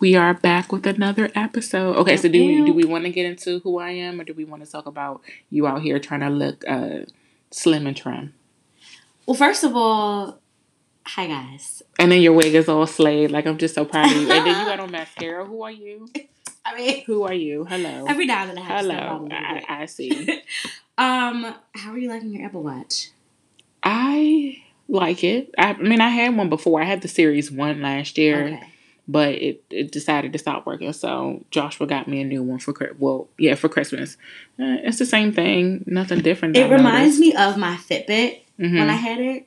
We are back with another episode. Okay, so do we do we want to get into who I am, or do we want to talk about you out here trying to look uh, slim and trim? Well, first of all, hi guys. And then your wig is all slayed. Like I'm just so proud of you. And then you got on mascara. Who are you? I mean, Who are you? Hello. every now and then I have Hello. I. I see. Um, how are you liking your Apple Watch? I like it. I, I mean, I had one before. I had the Series One last year. Okay. but it, it decided to stop working. So Joshua got me a new one for well, yeah, for Christmas. Uh, it's the same thing, nothing different. It reminds me of my Fitbit hmm when I had it,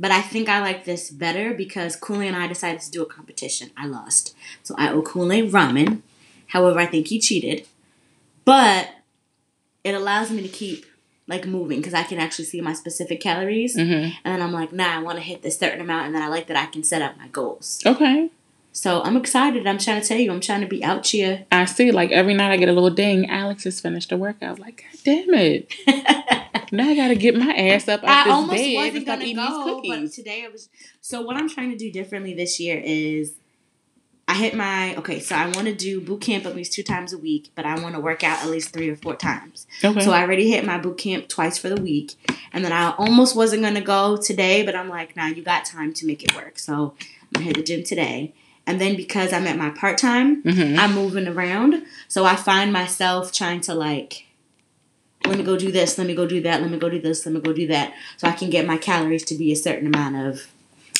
but I think I like this better because Cooley and I decided to do a competition. I lost, so I owe Cooley ramen. However, I think he cheated, but it allows me to keep like moving because I can actually see my specific calories, hmm and then I'm like, nah, I want to hit this certain amount, and then I like that I can set up my goals. Okay, So I'm excited. I'm trying to tell you, I'm trying to be out here. I see. Like every night, I get a little ding. Alex has finished the workout. Like, God damn it! Now I gotta get my ass up out I this almost bed wasn't stop gonna eating go, these but today I was. So what I'm trying to do differently this year is, I hit my okay. So I want to do boot camp at least two times a week, but I want to work out at least three or four times. Okay. So I already hit my boot camp twice for the week, and then I almost wasn't gonna go today, but I'm like, nah, you got time to make it work. So I'm gonna hit the gym today, and then because I'm at my part time, hmm I'm moving around, so I find myself trying to like. Let me go do this. Let me go do that. Let me go do this. Let me go do that. So I can get my calories to be a certain amount of.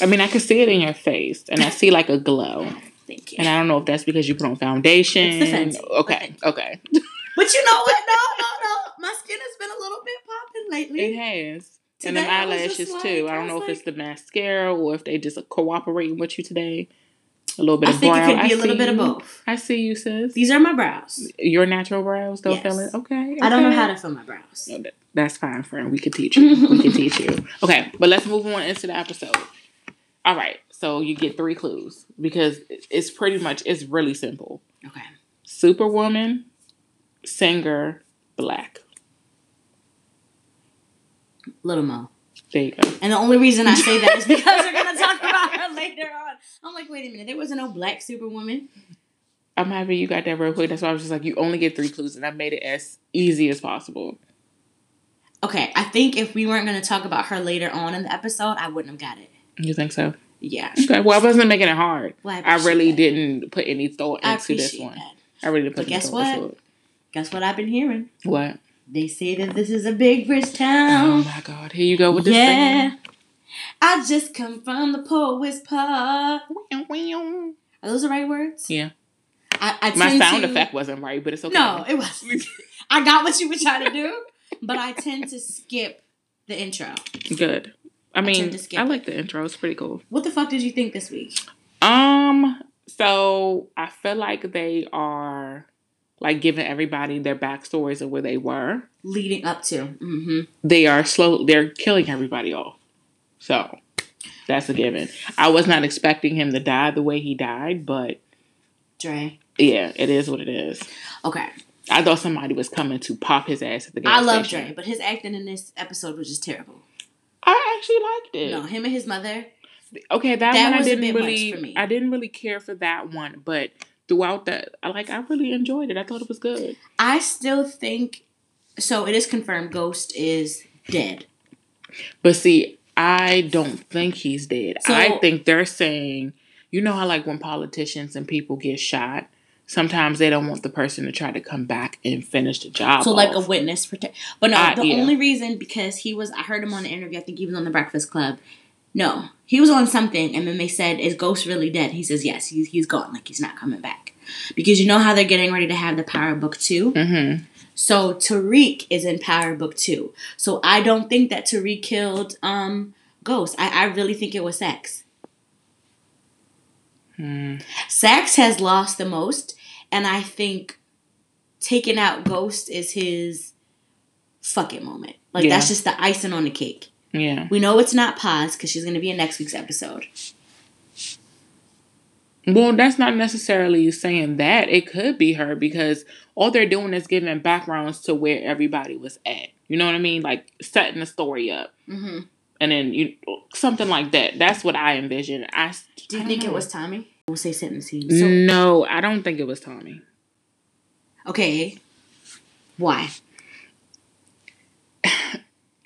I mean, I can see it in your face, and I see like a glow. Thank you. And I don't know if that's because you put on foundation. The. Okay, okay. But you know what? No, no, no. My skin has been a little bit popping lately. It has. and Today I was eyelashes too. I I don't know if it's the mascara or if they just cooperating with you today. A little bit I of think it could be I a little bit of both. I see you, sis. These are my brows. Your natural brows still Yes. feeling okay. I don't know how to fill my brows. No, that- That's fine, friend. We can teach you. we can teach you. Okay, but let's move on into the episode. All right, so you get three clues because it's pretty much it's really simple. Okay. Superwoman, singer, black. Little Mo. There you go. And the only reason I say that is because we're gonna talk about her later on. I'm like, wait a minute, there wasn't no black superwoman. I'm happy you got that real quick. That's why I was just like, you only get three clues, and I made it as easy as possible. Okay, I think if we weren't gonna talk about her later on in the episode, I wouldn't have got it. You think so? Yeah. Okay. Well, I wasn't making it hard. Well, I really that. didn't put any thought I into this one. that. I really didn't put But guess what? Guess what I've been hearing? What? They say that this is a big rich town. Oh my God! Here you go with this yeah. I just come from the poet's thing. Are those the right words? Yeah. I, I My sound to- effect wasn't right, but it's okay. No, it wasn't. I got what you were trying to do, but I tend to skip the intro. Good. I mean, tend to skip I like the intro. It's pretty cool. What the fuck did you think this week? Um, so I feel like they are like giving everybody their backstories of where they were. Leading up to. Mm-hmm. They are slow. They're killing everybody off. So that's a given. I was not expecting him to die the way he died, but Dre. yeah, it is what it is. Okay. I thought somebody was coming to pop his ass at the gas I love station. Dre, but his acting in this episode was just terrible. I actually liked it. No, him and his mother. Okay, that, That one I didn't really. for me. I didn't really care for that one, but throughout that, I like. I really enjoyed it. I thought it was good. I still think. So it is confirmed. Ghost is dead. But see, I don't think he's dead. So- I think they're saying, you know how like when politicians and people get shot, sometimes they don't want the person to try to come back and finish the job. So like a witness protect. But no, Ah, the yeah. only reason because he was. I heard him on the interview. I think he was on the Breakfast Club. No, he was on something, and then they said, "Is Ghost really dead?" He says, "Yes, he's he's gone. Like he's not coming back." Because you know how they're getting ready to have the Power Book two. Mhm. So Tariq is in Power Book two. So I don't think that Tariq killed um Ghost. I, I really think it was Saxe. Hmm. Saxe has lost the most, and I think taking out Ghost is his fuck it moment. Like Yeah. that's just the icing on the cake. Yeah. We know it's not Paz because she's gonna be in next week's episode. Well, that's not necessarily saying that. It could be her because all they're doing is giving backgrounds to where everybody was at. You know what I mean? Like setting the story up. Mm-hmm. and then you something like that. That's what I envision. I Do you I think don't it was Tommy? We'll say scene. So, no, I don't think it was Tommy. okay. Why?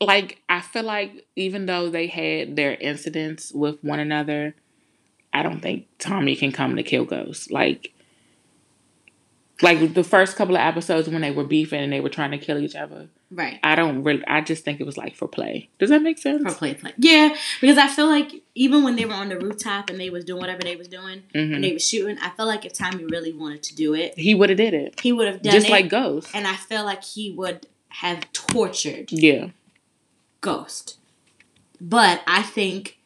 Like I feel like even though they had their incidents with one another, I don't think Tommy can come to kill Ghost. Like like the first couple of episodes when they were beefing and they were trying to kill each other. Right. I don't really I just think it was like for play. Does that make sense? For play play. Yeah, because I feel like even when they were on the rooftop and they was doing whatever they was doing Mhm. and they was shooting, I feel like if Tommy really wanted to do it, He would have did it. he would have done it. Just it. like Ghost. and I feel like he would have tortured Yeah. Ghost. But I think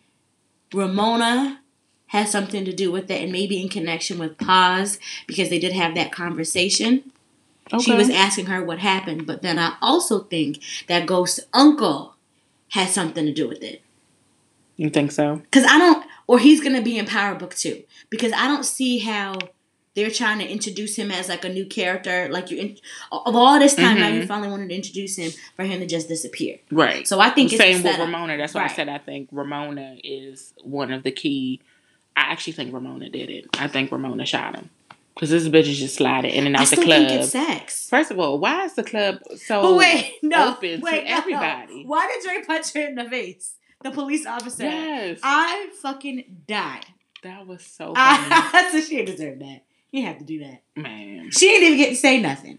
Ramona has something to do with it and maybe in connection with Paz because they did have that conversation. Okay. She was asking her what happened, but then I also think that Ghost's uncle has something to do with it. you think so? Because I don't, or he's going to be in Power Book 2. Because I don't see how they're trying to introduce him as like a new character. Like you, in, of all this time, now you Mhm. finally wanted to introduce him for him to just disappear. Right. So I think it's Same with. Ramona. That's why I said I think Ramona is one of the key. I actually think Ramona did it. I think Ramona shot him because this bitch is just sliding in and I out the still club. think it's Saxe. First of all, why is the club so? But wait, no, open to wait, no, no. everybody. Why did Dre punch her in the face? The police officer. Yes, I fucking died. that was so funny, I, so she didn't that. He had to do that. man. She didn't even get to say nothing.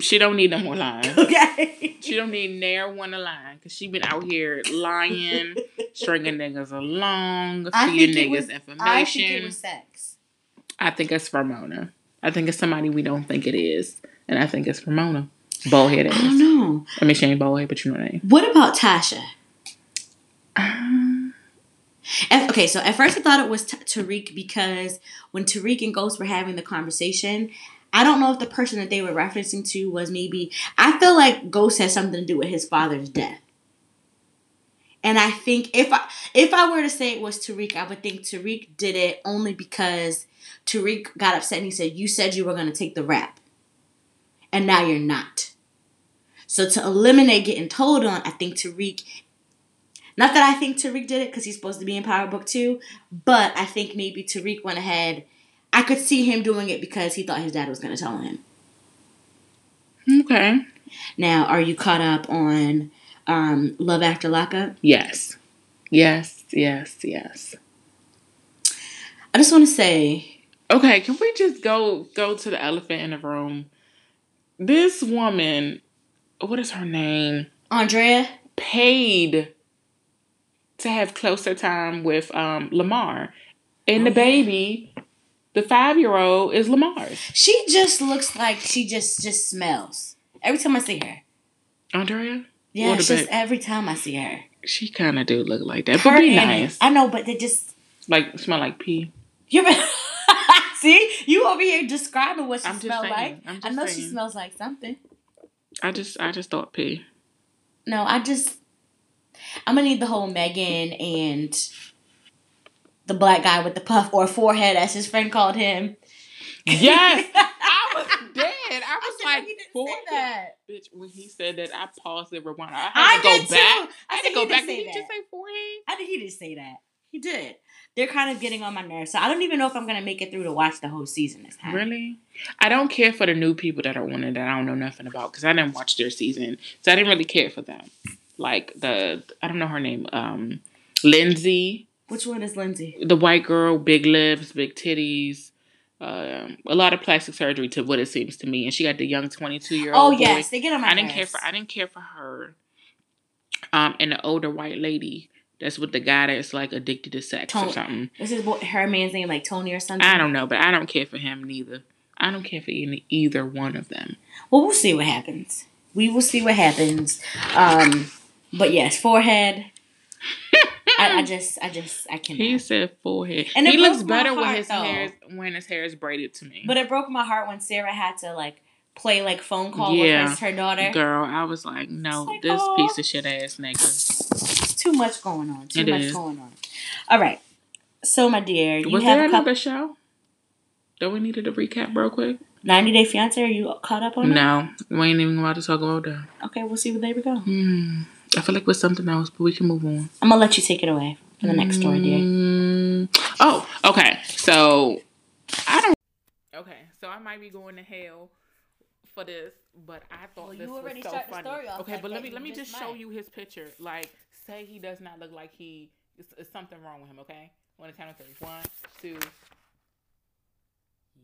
She don't need no more lines. Okay. She don't need near one a line because she been out here lying, stringing niggas along, I feeding niggas was- information. I think it was Saxe. I think it's Ramona. I think it's somebody we don't think it is. And I think it's Ramona. Ballhead I don't know. I mean, she ain't ballhead, but you know her name. What about Tasha? Um, At- okay, so at first I thought it was T- Tariq because when Tariq and Ghost were having the conversation, I don't know if the person that they were referencing to was maybe. I feel like Ghost has something to do with his father's death. And I think if I if I were to say it was Tariq, I would think Tariq did it only because Tariq got upset and he said, "You said you were going to take the rap, and now you're not." So to eliminate getting told on, I think Tariq not that I think Tariq did it because he's supposed to be in Power Book 2, but I think maybe Tariq went ahead. I could see him doing it because he thought his dad was going to tell him. okay. Now, are you caught up on um, Love After Lockup? Yes. Yes, yes, yes. I just want to say, Okay, can we just go go to the elephant in the room? This woman, what is her name? Andrea, Paid to have closer time with um Lamar. And the baby, the five year old, is Lamar's. she just looks like she just just smells every time I see her. Andrea? Yeah, just every time I see her. She kind of do look like that, Her but be nice. I know, but they just Like smell like pee. you. see, you over here describing what she I'm smells like. I know she smells like something. I just I just thought pee. No, I just I'm gonna need the whole Megan and the black guy with the puff or forehead, as his friend called him. Yes, I was dead. I was said, like, "He didn't say that." bitch. When he said that, I paused it, rewind. I had I to go did back. too. I I had to go back. say he that. just say forehead? I think he did say that. He did. They're kind of getting on my nerves, so I don't even know if I'm gonna make it through to watch the whole season this time. Really? I don't care for the new people that are on it that I don't know nothing about because I didn't watch their season, so I didn't really care for them. Like the I don't know her name, um, Lindsay, Which one is Lindsay? the white girl, big lips, big titties. Um, a lot of plastic surgery to what it seems to me, and she got the young twenty-two year Oh old. boy. yes, they get on my I didn't nerves. care for I didn't care for her. Um, and the older white lady that's with the guy that's like addicted to sex Tony. or something. This is what her man's name, like Tony or something. I don't know, but I don't care for him neither. I don't care for any, either one of them. Well, we'll see what happens. We will see what happens. Um, but yes, forehead. I, I just, I just, I can't. He said forehead. And he looks better when his though. hair is, when his hair is braided to me. But it broke my heart when Sarah had to like play like phone call Yeah. with her, her daughter. Girl, I was like, no, like, this aw. piece of shit ass nigga. It's too much going on. Too It much is. going on. All right. So, my dear, you Was have there a couple. another show that we needed to recap real quick? 90 Day Fiance, are you caught up on it? No, we ain't even about to talk about that. Okay, we'll see where they we go. Hmm. I feel like with something else, but we can move on. I'm gonna let you take it away for the next story, dear. Mm, oh, okay. So I don't. Okay, so I might be going to hell for this, but I thought Well, this you was so start the funny. story off okay, like but let me let me just just show you his picture. Like, say he does not look like he. It's, it's something wrong with him. Okay, on the count of three. One, two. Yeah.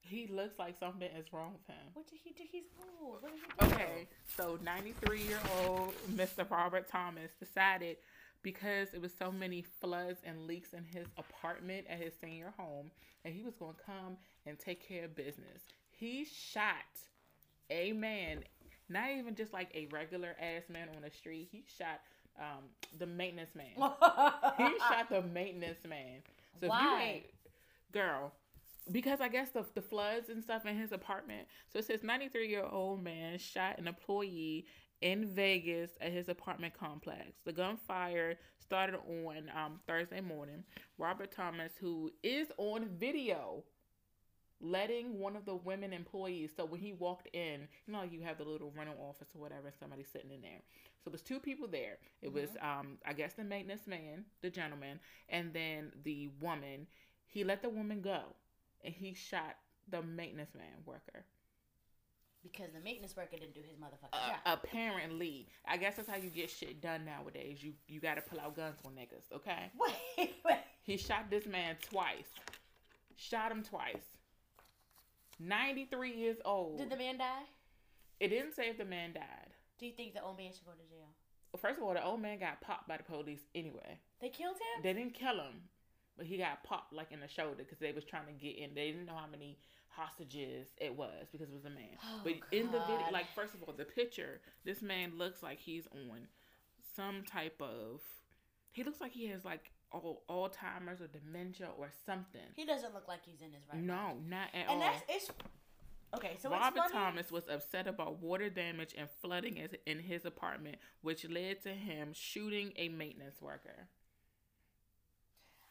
He looks like something is wrong with him. What did he do? He's old. What did he do? Okay, so 93 year old Mr. Robert Thomas decided because it was so many floods and leaks in his apartment at his senior home and he was going to come and take care of business. He shot a man, not even just like a regular ass man on the street. He shot um, the maintenance man. he shot the maintenance man. So if you Why? ain't, girl, because I guess the the floods and stuff in his apartment. So it says 93 year old man shot an employee in Vegas at his apartment complex. The gunfire started on um, Thursday morning. Robert Thomas, who is on video, letting one of the women employees. So when he walked in, you know, you have the little rental office or whatever, and somebody sitting in there. So there's two people there. It was, um, I guess, the maintenance man, the gentleman, and then the woman. He let the woman go, and he shot the maintenance man worker. because the maintenance worker didn't do his motherfucking Uh, job. apparently, I guess that's how you get shit done nowadays. You you got to pull out guns on niggas, okay? Wait, wait. He shot this man twice. Shot him twice. 93 years old. Did the man die? it didn't say if the man died. Do you think the old man should go to jail? Well, first of all, the old man got popped by the police anyway. They killed him. They didn't kill him, but he got popped like in the shoulder because they was trying to get in. They didn't know how many hostages it was because it was a man. Oh, but in the video, like first of all, the picture, this man looks like he's on some type of. He looks like he has like all Alzheimer's or dementia or something. He doesn't look like he's in his right. No, not at And all. that's it's okay. So Robert it's funny. Thomas was upset about water damage and flooding in his apartment, which led to him shooting a maintenance worker.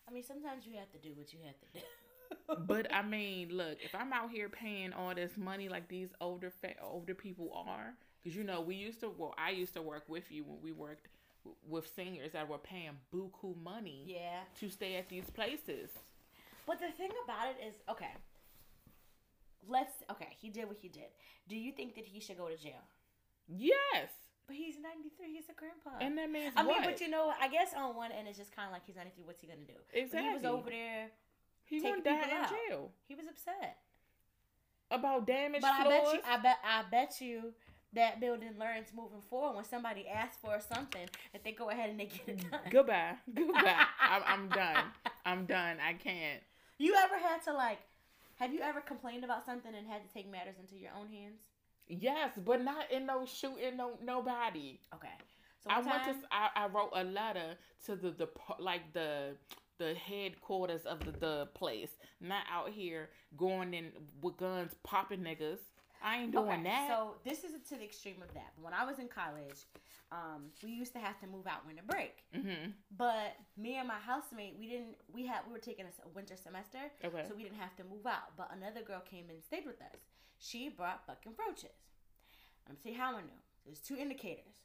I mean, sometimes you have to do what you have to do. But I mean, look, if I'm out here paying all this money like these older fa- older people are, because you know we used to, well, I used to work with you when we worked with seniors that were paying buku money yeah. to stay at these places. But the thing about it is, okay. Let's okay. He did what he did. Do you think that he should go to jail? Yes, But he's ninety three. He's a grandpa. and that means I what? mean, but you know. I guess on one end it's just kind of like he's ninety three. What's he gonna do? But he was over there. he gonna die in out. jail He was upset. about damaged But I bet you, I bet, I bet you that building learns moving forward when somebody asks for something that they go ahead and they get it mm, done. Goodbye. Goodbye. I'm, I'm done. I'm done. I can't. You ever had to like? Have you ever complained about something and had to take matters into your own hands? Yes, but not in no shooting no nobody. Okay. So I went to. I, I wrote a letter to the the like the the headquarters of the, the place. Not out here going in with guns popping niggas. I ain't doing Okay, that. So this is to the extreme of that. When I was in college, um, we used to have to move out winter break. hmm But me and my housemate, we didn't. We had we were taking a winter semester, Okay. so we didn't have to move out. But another girl came and stayed with us. She brought fucking roaches. I'm gonna tell you how I knew. There's two indicators.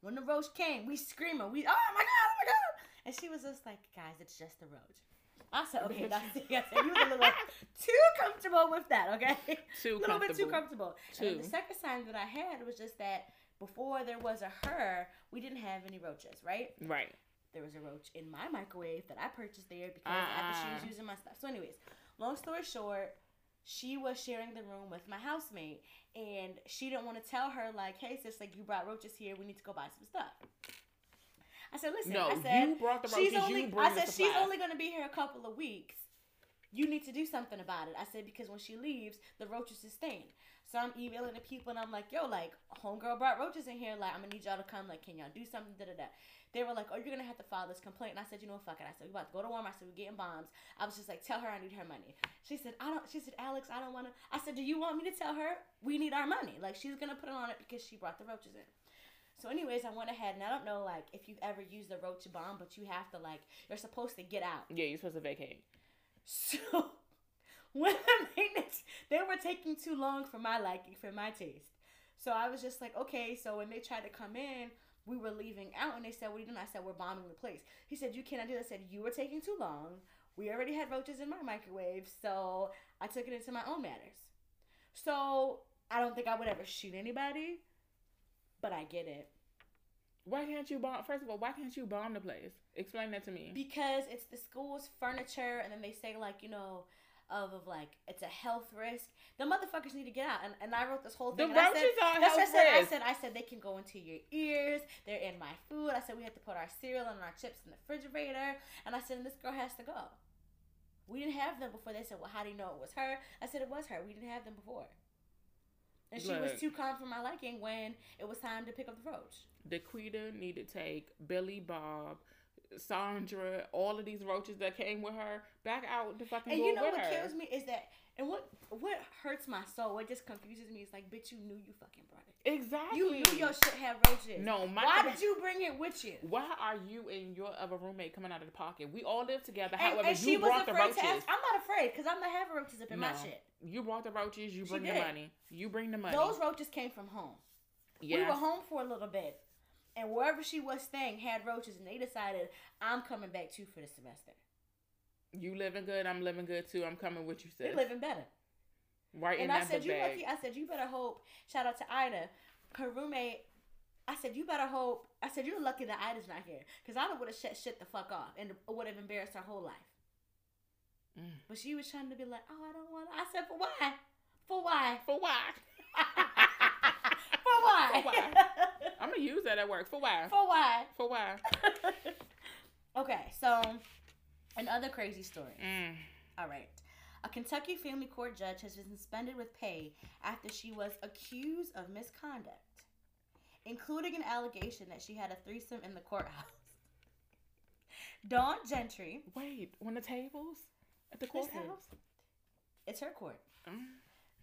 When the roach came, we screaming, we oh my god, oh my god, and she was just like, guys, it's just the roach. I said, okay, that's it. I said, you was a little too comfortable with that, okay? Too a little bit too comfortable. comfortable. And the second sign that I had was just that before there was a her, we didn't have any roaches, right? Right. There was a roach in my microwave that I purchased there because after she was Ah. using my stuff. So, anyways, long story short, she was sharing the room with my housemate, and she didn't want to tell her like, "Hey, sis, like you brought roaches here. We need to go buy some stuff." I said, "Listen," No, I said, you brought the she's only, I said, she's only going to be here a couple of weeks. You need to do something about it. I said, because when she leaves, the roaches is staying. So I'm emailing the people and I'm like, yo, like, homegirl brought roaches in here. Like, I'm going to need y'all to come. Like, can y'all do something? Da da da. They were like, oh, you're going to have to file this complaint. And I said, you know what, fuck it. I said, we about to go to Walmart. I said, we're getting bombs. I was just like, tell her I need her money. She said, I don't, she said, Alex, I don't want to. I said, do you want me to tell her we need our money? Like, she's going to put it on it because she brought the roaches in. So, anyways, I went ahead and I don't know, like, if you've ever used the roach bomb, but you have to, like, you're supposed to get out. Yeah, you're supposed to vacate. So when the maintenance, they were taking too long for my liking, for my taste. So I was just like, okay. So when they tried to come in, we were leaving out and they said, What are you doing? I said, We're bombing the place. He said, You cannot do that. I said, You were taking too long. We already had roaches in my microwave, so I took it into my own matters. So I don't think I would ever shoot anybody, but I get it. Why can't you bomb? First of all, why can't you bomb the place? Explain that to me. Because it's the school's furniture, and then they say like you know, of, of like it's a health risk. The motherfuckers need to get out. And, and I wrote this whole thing. The and I said, are that's what I health said. I said I said they can go into your ears. They're in my food. I said we had to put our cereal and our chips in the refrigerator. And I said and this girl has to go. We didn't have them before. They said, well, how do you know it was her? I said it was her. We didn't have them before. And she was too calm for my liking when it was time to pick up the roach. Daquita need to take Billy Bob, Sandra, all of these roaches that came with her back out the fucking door. And you know what her. kills me is that, and what what hurts my soul, what just confuses me is like, bitch, you knew you fucking brought it. Exactly. You knew your shit had roaches. No, my Why did you bring it with you? Why are you and your other roommate coming out of the pocket? We all live together. And, However, and she you was brought the roaches. ask. I'm not afraid because I'm not having roaches up in my shit. You brought the roaches. You bring the money. You bring the money. Those roaches came from home. We were home for a little bit, and wherever she was staying had roaches, and they decided I'm coming back too for the semester. You living good. I'm living good too. I'm coming with you, They're living better. right And I said, you bag. lucky. I said, you better hope. Shout out to Ida, her roommate. I said, you better hope. I said, you're lucky that Ida's not here. Because Ida would have shut shit the fuck off and would have embarrassed her whole life. Mm. But she was trying to be like, oh, I don't want to. I said, for why? For why? For why? For why? For why? I'm gonna use that at work. For why? For why? For why? okay, so another crazy story. Mm. All right. A Kentucky family court judge has been suspended with pay after she was accused of misconduct, including an allegation that she had a threesome in the courthouse. Dawn Gentry, Wait, on the tables at the courthouse. it's her court. Mm.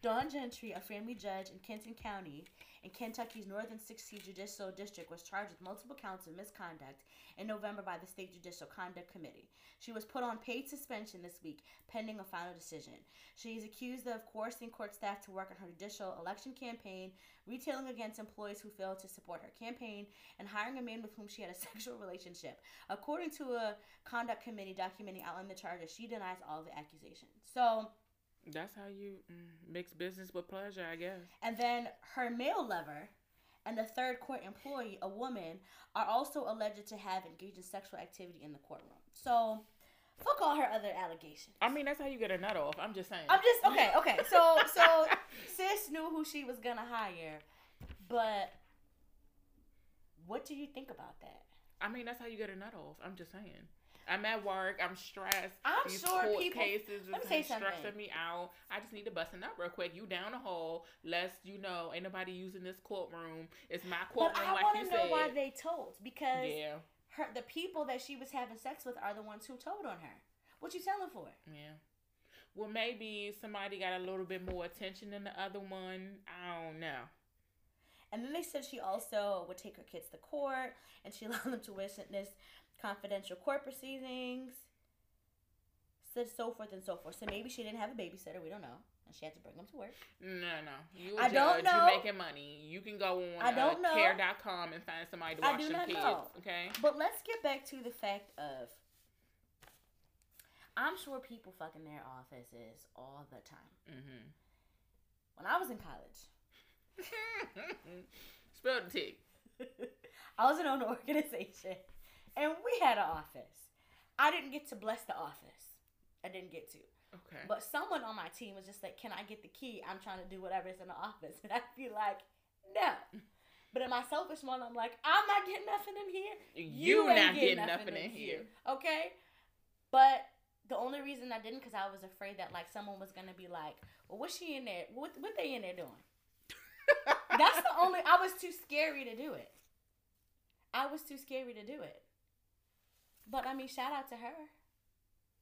Dawn Gentry, a family judge in Kenton County in Kentucky's Northern 16th Judicial District, was charged with multiple counts of misconduct in November by the State Judicial Conduct Committee. She was put on paid suspension this week, pending a final decision. She is accused of coercing court staff to work on her judicial election campaign, retailing against employees who failed to support her campaign, and hiring a man with whom she had a sexual relationship. According to a conduct committee documenting outlining the charges, she denies all the accusations. So, That's how you mm, mix business with pleasure, I guess. And then her male lover and the third court employee, a woman, are also alleged to have engaged in sexual activity in the courtroom. So, fuck all her other allegations. I mean, that's how you get a nut off. I'm just saying. I'm just okay, okay. So, so sis knew who she was gonna hire, but what do you think about that? I mean, that's how you get a nut off. I'm just saying. I'm at work. I'm stressed. I'm These sure court people- cases let me is say stressing me out. I just need to bust a nut real quick. You down the hall. Let's you know, ain't nobody using this courtroom. It's my courtroom. But I like want to know said. why they told because yeah, her the people that she was having sex with are the ones who told on her. What you telling for? yeah. Well, maybe somebody got a little bit more attention than the other one. I don't know. And then they said she also would take her kids to court and she allowed them to witness confidential court proceedings, so forth and so forth. So maybe she didn't have a babysitter. We don't know. And she had to bring them to work. No, no. You I don't know. You're making money. You can go on I don't uh, know. care.com and find somebody to watch not kids. know. Okay. But let's get back to the fact of I'm sure people fucking their offices all the time. Mm-hmm. When I was in college, Spill the tea. I was in an organization and we had an office. I didn't get to bless the office. I didn't get to. Okay. But someone on my team was just like, "Can I get the key? I'm trying to do whatever is in the office." And I'd be like, "No." But in my selfish one, I'm like, "I'm not getting nothing in here. You not getting nothing in here." Okay." But the only reason I didn't, because I was afraid that like someone was gonna be like, "Well, what's she in there? What what they in there doing?" That's the only. I was too scary to do it. I was too scary to do it. But I mean, shout out to her.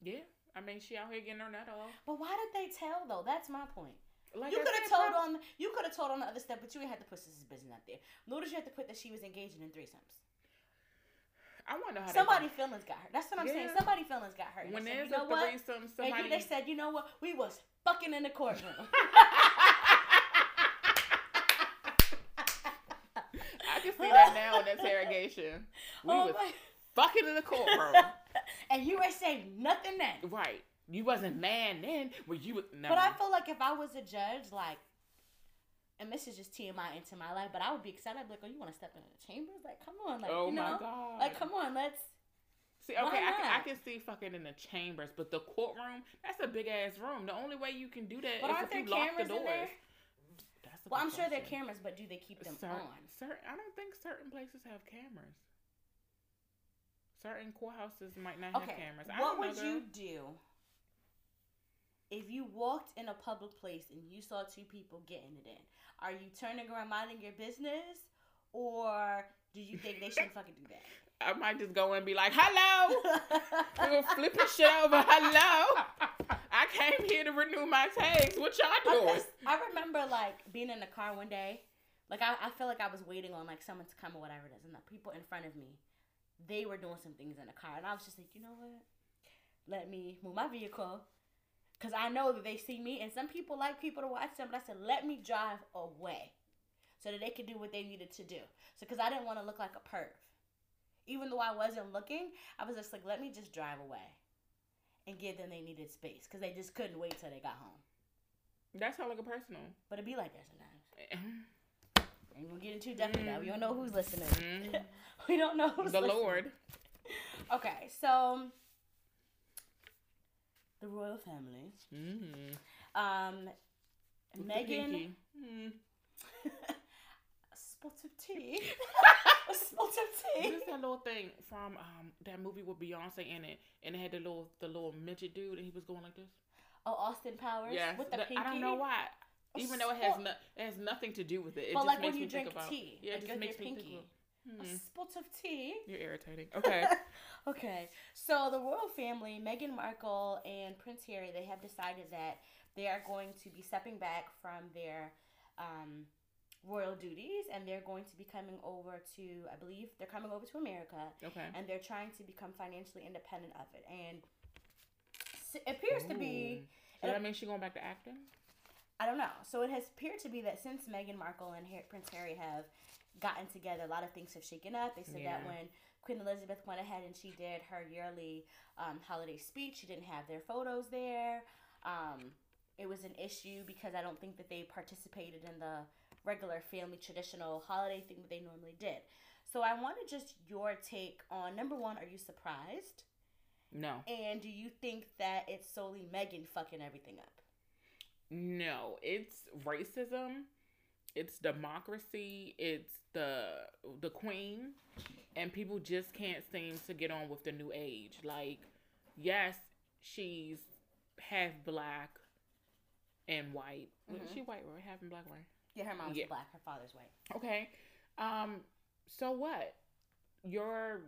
yeah. I mean, she out here getting her nut off. But why did they tell though? That's my point. Like you could have told on you could have told on the other step, but you ain't had to put this business out there. Nor did you have to put that she was engaging in threesomes. I want to know how Somebody They feelings got hurt. That's what I'm saying. Yeah. Somebody feelings got hurt. And when they said, there's you know a what? threesome, And you, they said, you know what? We was fucking in the courtroom. I can see that now in interrogation. We Oh was my- fucking in the courtroom. and you ain't saying nothing then. right. You wasn't mad then, but you was no. But I feel like if I was a judge, like, and this is just TMI into my life, but I would be excited. I'd be like, oh, you want to step into the chambers? Like, come on. Like, oh you know? my god. Like, come on, let's. See, okay, I can, I can see fucking in the chambers, but the courtroom, that's a big ass room. The only way you can do that But is if you lock the doors. Well, I'm sure there are cameras, but do they keep them Certain, on? certain, I don't think certain places have cameras. Certain courthouses might not have Okay. cameras. I What would you do if you walked in a public place and you saw two people getting it in? Are you turning around minding your business, or do you think they shouldn't fucking do that? I might just go and be like, "Hello," we gonna flip your shit over. Hello, I came here to renew my tags. What y'all doing? I remember like being in the car one day. Like I, I feel like I was waiting on like someone to come or whatever it is, and the people in front of me, they were doing some things in the car, and I was just like, you know what? Let me move my vehicle, cause I know that they see me, and some people like people to watch them. But I said, let me drive away, so that they could do what they needed to do. So, cause I didn't want to look like a perv, even though I wasn't looking, I was just like, let me just drive away, and give them they needed space, cause they just couldn't wait till they got home. That sounds like a personal. But it be like that sometimes. Mm. Ain't gonna get into definitely now. We don't know who's listening. Mm. we don't know who's the listening. Lord. Okay, so the royal family. Mm. Um, With Meghan. Mm. A spot of tea. a spot of tea. What's that little thing from um that movie with Beyonce in it, and it had the little the little midget dude, and he was going like this. Oh, Austin Powers. Yeah, With the pinky. I don't know why. A Even though it has no, it has nothing to do with it. It But just like makes when you me drink about. tea, Yeah, like it just makes me pinky. think. A hmm, spot of tea. you're irritating. Okay. okay, so the royal family, Meghan Markle and Prince Harry, they have decided that they are going to be stepping back from their um, royal duties and they're going to be coming over to, I believe, they're coming over to America Okay. and they're trying to become financially independent of it. And it appears to be, So that means she going back to acting. I don't know. So it has appeared to be that since Meghan Markle and Har- Prince Harry have gotten together, a lot of things have shaken up. They said that when Queen Elizabeth went ahead and she did her yearly um, holiday speech, she didn't have their photos there. Um, it was an issue because I don't think that they participated in the regular family traditional holiday thing that they normally did. So I wanted just your take on number one, are you surprised? No. And do you think that it's solely Meghan fucking everything up? No, it's racism, it's democracy, it's the the queen, and people just can't seem to get on with the new age. Like, yes, she's half black and white. Mm-hmm. Is she white or half and black white? Yeah, her mom's Yeah. black, her father's white. Okay. Um, so what? Your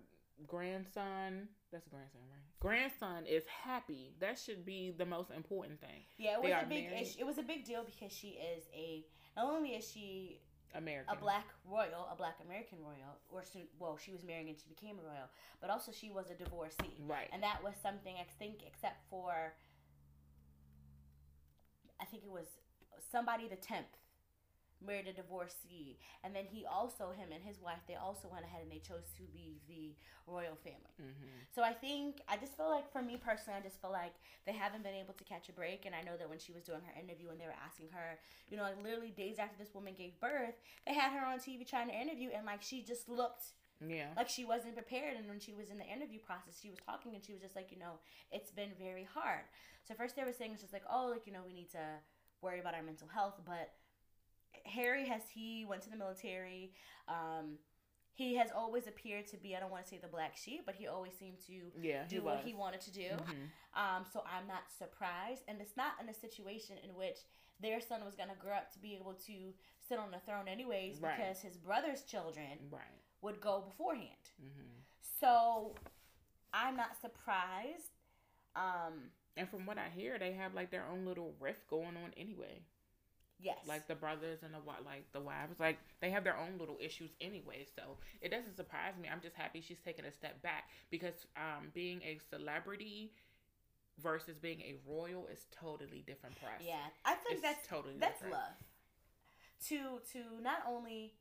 grandson, that's a grandson, right? Grandson is happy. That should be the most important thing. Yeah, it was a big married. issue. It was a big deal because she is a not only is she American. a black royal, a black American royal, or soon, well, she was married and she became a royal, but also she was a divorcee. Right. And that was something I think, except for I think it was somebody the tenth married a divorcee, and then he also him and his wife they also went ahead and they chose to leave the royal family. Mm-hmm. So I think I just feel like for me personally, I just feel like they haven't been able to catch a break. And I know that when she was doing her interview and they were asking her, you know, like literally days after this woman gave birth, they had her on TV trying to interview, and like she just looked Yeah. like she wasn't prepared. And when she was in the interview process, she was talking and she was just like, you know, it's been very hard. So first they were saying it's just like, oh, like you know, we need to worry about our mental health, but Harry has he went to the military. Um, he has always appeared to be I don't want to say the black sheep, but he always seemed to Yeah, he do what he wanted to do. Mhm. Um, so I'm not surprised, and it's not in a situation in which their son was gonna grow up to be able to sit on the throne anyways, Right. because his brother's children Right. would go beforehand. hmm So I'm not surprised. Um, And from what I hear, they have like their own little rift going on anyway. Yes, Like the brothers and the like the wives, like they have their own little issues anyway. So it doesn't surprise me. I'm just happy she's taking a step back because um, being a celebrity versus being a royal is totally different press. yeah, I think It's that's totally that's different. love. To to not only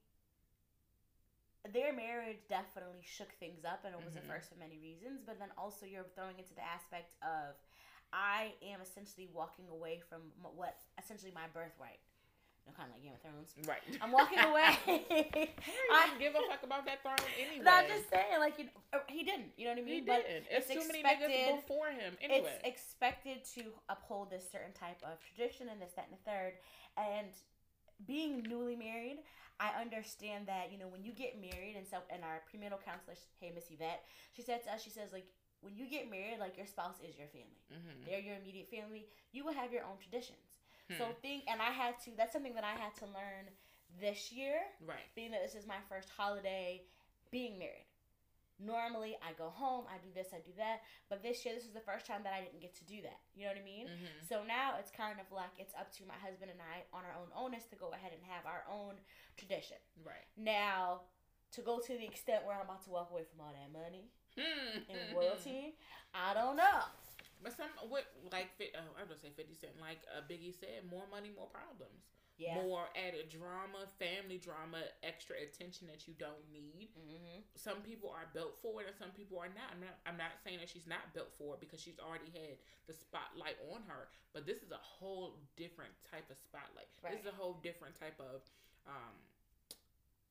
their marriage definitely shook things up and it was Mhm. a first for many reasons but then also you're throwing into the aspect of i am essentially walking away from what essentially my birthright you know, kind of like game of thrones Right. i'm walking away I don't give a fuck about that throne anyway. no, i'm just saying like you know, he didn't you know what i he mean but didn't. It's, it's too many expected- niggas before him anyway. it's expected to uphold this certain type of tradition and this, that, and the third. And being newly married, I understand that you know when you get married, and so and our premarital counselor, hey Miss Yvette, she said to us, she says like when you get married, like your spouse is your family. Mhm. They're your immediate family. You will have your own traditions. So Hmm. think, and I had to. That's something that I had to learn this year Right. being that this is my first holiday being married. Normally, I go home, I do this, I do that, but this year, this is the first time that I didn't get to do that. You know what I mean? Mhm. So now it's kind of like it's up to my husband and I on our own onus to go ahead and have our own tradition. Right. Now, to go to the extent where I'm about to walk away from all that money and And royalty, I don't know. But some what like oh, I gonna say Fifty Cent. Like uh, Biggie said, more money, more problems. Yeah. More added drama, family drama, extra attention that you don't need. hmm Some people are built for it, and some people are not. I'm not. I'm not saying that she's not built for it because she's already had the spotlight on her. But this is a whole different type of spotlight. This is a whole different type of. um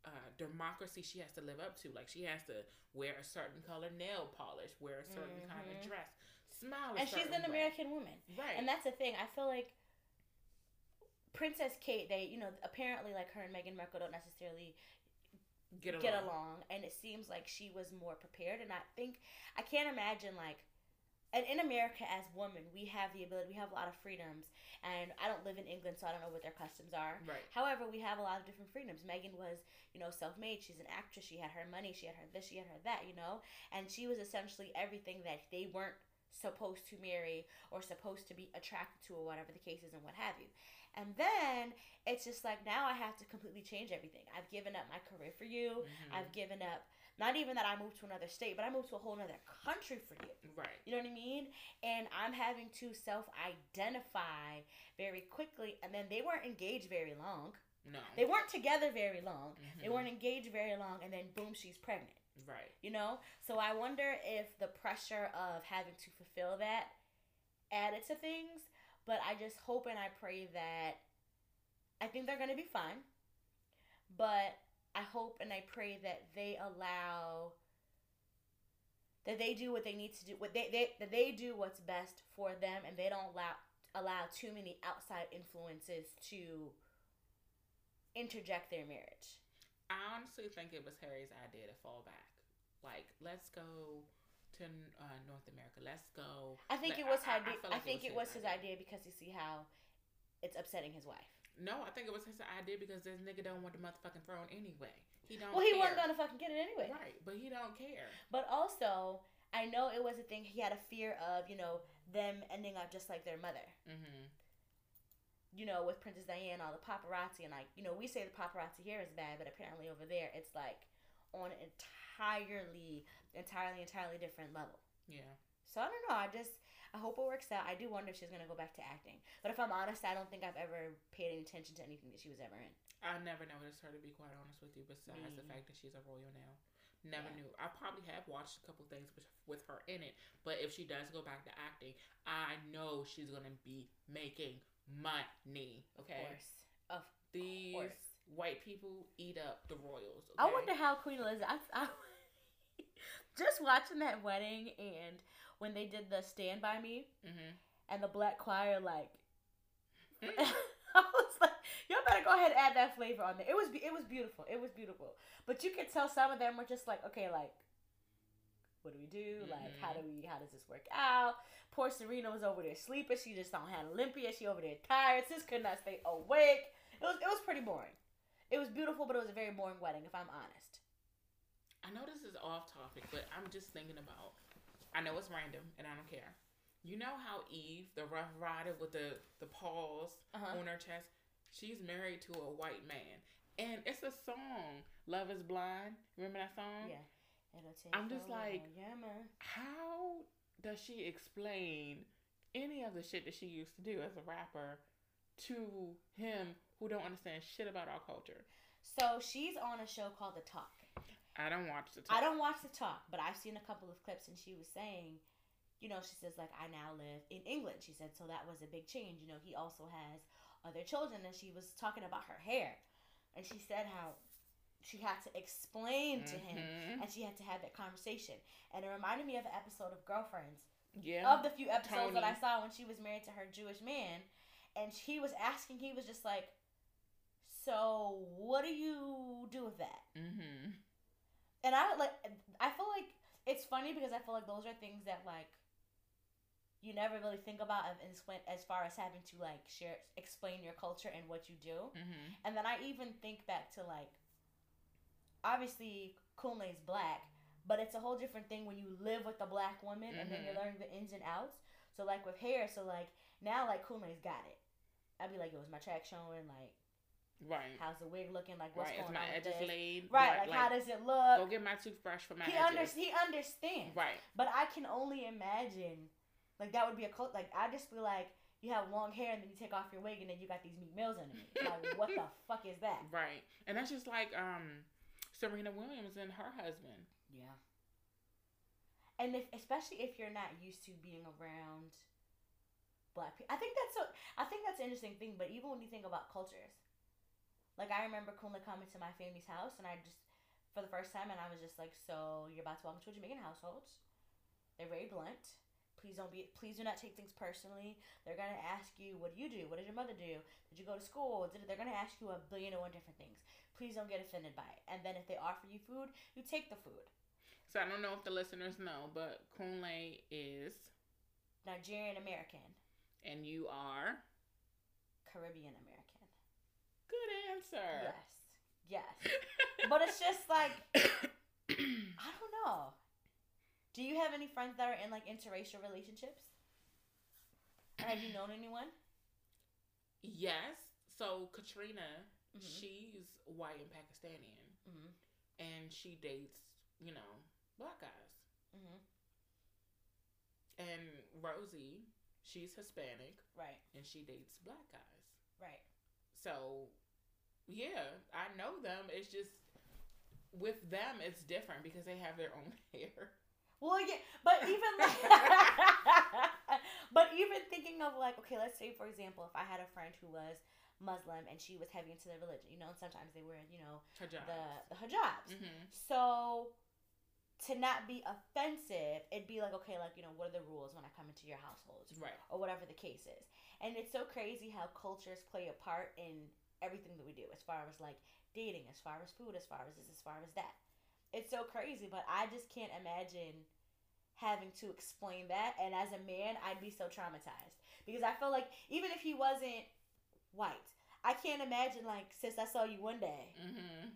uh, democracy she has to live up to. Like she has to wear a certain color nail polish, wear a certain kind of dress, smile. And she's an way. American woman. right? And that's the thing. I feel like Princess Kate, they, you know, apparently like her and Meghan Markle don't necessarily get along. get along. And it seems like she was more prepared. And I think, I can't imagine like, and in America as women, we have the ability, we have a lot of freedoms. And I don't live in England, so I don't know what their customs are. Right. However, we have a lot of different freedoms. Meghan was, you know, self made. She's an actress. She had her money. She had her this. She had her that. You know, and she was essentially everything that they weren't supposed to marry or supposed to be attracted to or whatever the case is and what have you. And then it's just like now I have to completely change everything. I've given up my career for you. Mhm. I've given up not even that I moved to another state, but I moved to a whole other country for you. Right. You know what I mean? And I'm having to self identify very quickly. And then they weren't engaged very long. No. They weren't together very long. They Mhm. weren't engaged very long. And then boom, she's pregnant. Right. You know? So I wonder if the pressure of having to fulfill that added to things. But I just hope and I pray that I think they're going to be fine. But I hope and I pray that they allow that they do what they need to do what they, they that they do what's best for them and they don't allow allow too many outside influences to interject their marriage. I honestly think it was Harry's idea to fall back. Like, let's go to uh, North America. Let's go. I think Like, it was I- I- I I, like it think it was his his idea. idea because you see how it's upsetting his wife. No, I think it was his idea because this nigga don't want the motherfucking throne anyway. He don't. Well, he care. wasn't gonna fucking get it anyway. Right, but he don't care. But also, I know it was a thing. He had a fear of you know them ending up just like their mother. Mm-hmm. You know, with Princess Diana, all the paparazzi, and like you know, we say the paparazzi here is bad, but apparently over there it's like on an entirely, entirely, entirely different level. Yeah. So I don't know. I just I hope it works out. I do wonder if she's gonna go back to acting. But if I'm honest, I don't think I've ever paid any attention to anything that she was ever in. I never noticed her to be quite honest with you. Besides the mm. fact that she's a royal now, never Yeah. knew. I probably have watched a couple things with, with her in it, but if she does go back to acting, I know she's gonna be making money. Okay, Of course. Of these course. white people eat up the royals. I wonder how Queen Elizabeth. I, I, just watching that wedding and when they did the "Stand by Me" Mhm. and the black choir, like I was like, y'all better go ahead and add that flavor on there. It was it was beautiful. It was beautiful, but you could tell some of them were just like, okay, like. What do we do? Like, how do we? How does this work out? Poor Serena was over there sleeping. She just don't have Olympia. She over there tired. Sis could not stay awake. It was it was pretty boring. It was beautiful, but it was a very boring wedding, if I'm honest. I know this is off topic, but I'm just thinking about. I know it's random, and I don't care. You know how Eve, the Ruff Ryder with the the paws Uh-huh. on her chest, she's married to a white man, and it's a song. Love is blind. Remember that song? Yeah. It'll take I'm just like- yeah, man. How does she explain any of the shit that she used to do as a rapper to him who don't understand shit about our culture? So she's on a show called The Talk. I don't watch the talk. I don't watch the talk, but I've seen a couple of clips, and she was saying, you know, she says like I now live in England. She said so that was a big change. You know, he also has other children, and she was talking about her hair, and she said how she had to explain to him, Mhm. and she had to have that conversation, and it reminded me of an episode of Girlfriends Yeah. of the few episodes that I saw when she was married to her Jewish man, and he was asking, he was just like, "So what do you do with that?" mm-hmm. And I like, I feel like it's funny because I feel like those are things that like you never really think about as far as having to like share, explain your culture and what you do. Mm-hmm. And then I even think back to like, obviously Kunle's black, but it's a whole different thing when you live with a black woman and then you're Mhm. learning the ins and outs. So like with hair, so like now like Kunle's got it. I'd be like, yo, is my track showing? Like, Right. how's the wig looking? Like, what's right. Is going my on with edges this? laid? Right, like, how does it look? Go get my toothbrush for my he edges. under, he understands. Right. But I can only imagine, like that would be a cult. Like I just feel like you have long hair and then you take off your wig and then you got these meat mills underneath. Like what the fuck is that? Right. And that's just like um Serena Williams and her husband. Yeah. And if especially if you're not used to being around black people, I think that's so. I think that's an interesting thing. But even when you think about cultures, like I remember Kunle coming to my family's house and I just for the first time and I was just like, so you're about to walk into a Jamaican household. They're very blunt. Please don't be. Please do not take things personally. They're gonna ask you, "What do you do? What did your mother do? Did you go to school?" Did they're gonna ask you a billion and one different things. Please don't get offended by it. And then if they offer you food, you take the food. So I don't know if the listeners know, but Kunle is Nigerian American, and you are Caribbean American. Good answer. Yes, yes. But it's just like I don't know. Do you have any friends that are in like interracial relationships? Have you known anyone? yes. So Katrina, Mhm. she's white and Pakistani, Mm-hmm. and she dates you know black guys. Mm-hmm. And Rosie, she's Hispanic Right. and she dates black guys. Right. So, yeah, I know them. It's just with them, it's different because they have their own hair. Well, yeah, but even like, but even thinking of like, okay, let's say for example, if I had a friend who was Muslim and she was heavy into their religion, you know, and sometimes they wear, you know, Hijab. the the hijabs. hmm So to not be offensive, it'd be like, okay, like, you know, what are the rules when I come into your household? Right. Or whatever the case is. And it's so crazy how cultures play a part in everything that we do, as far as like dating, as far as food, as far as this, as far as that. It's so crazy, but I just can't imagine having to explain that. And as a man, I'd be so traumatized. Because I feel like even if he wasn't white, I can't imagine like, sis, I saw you one day hmm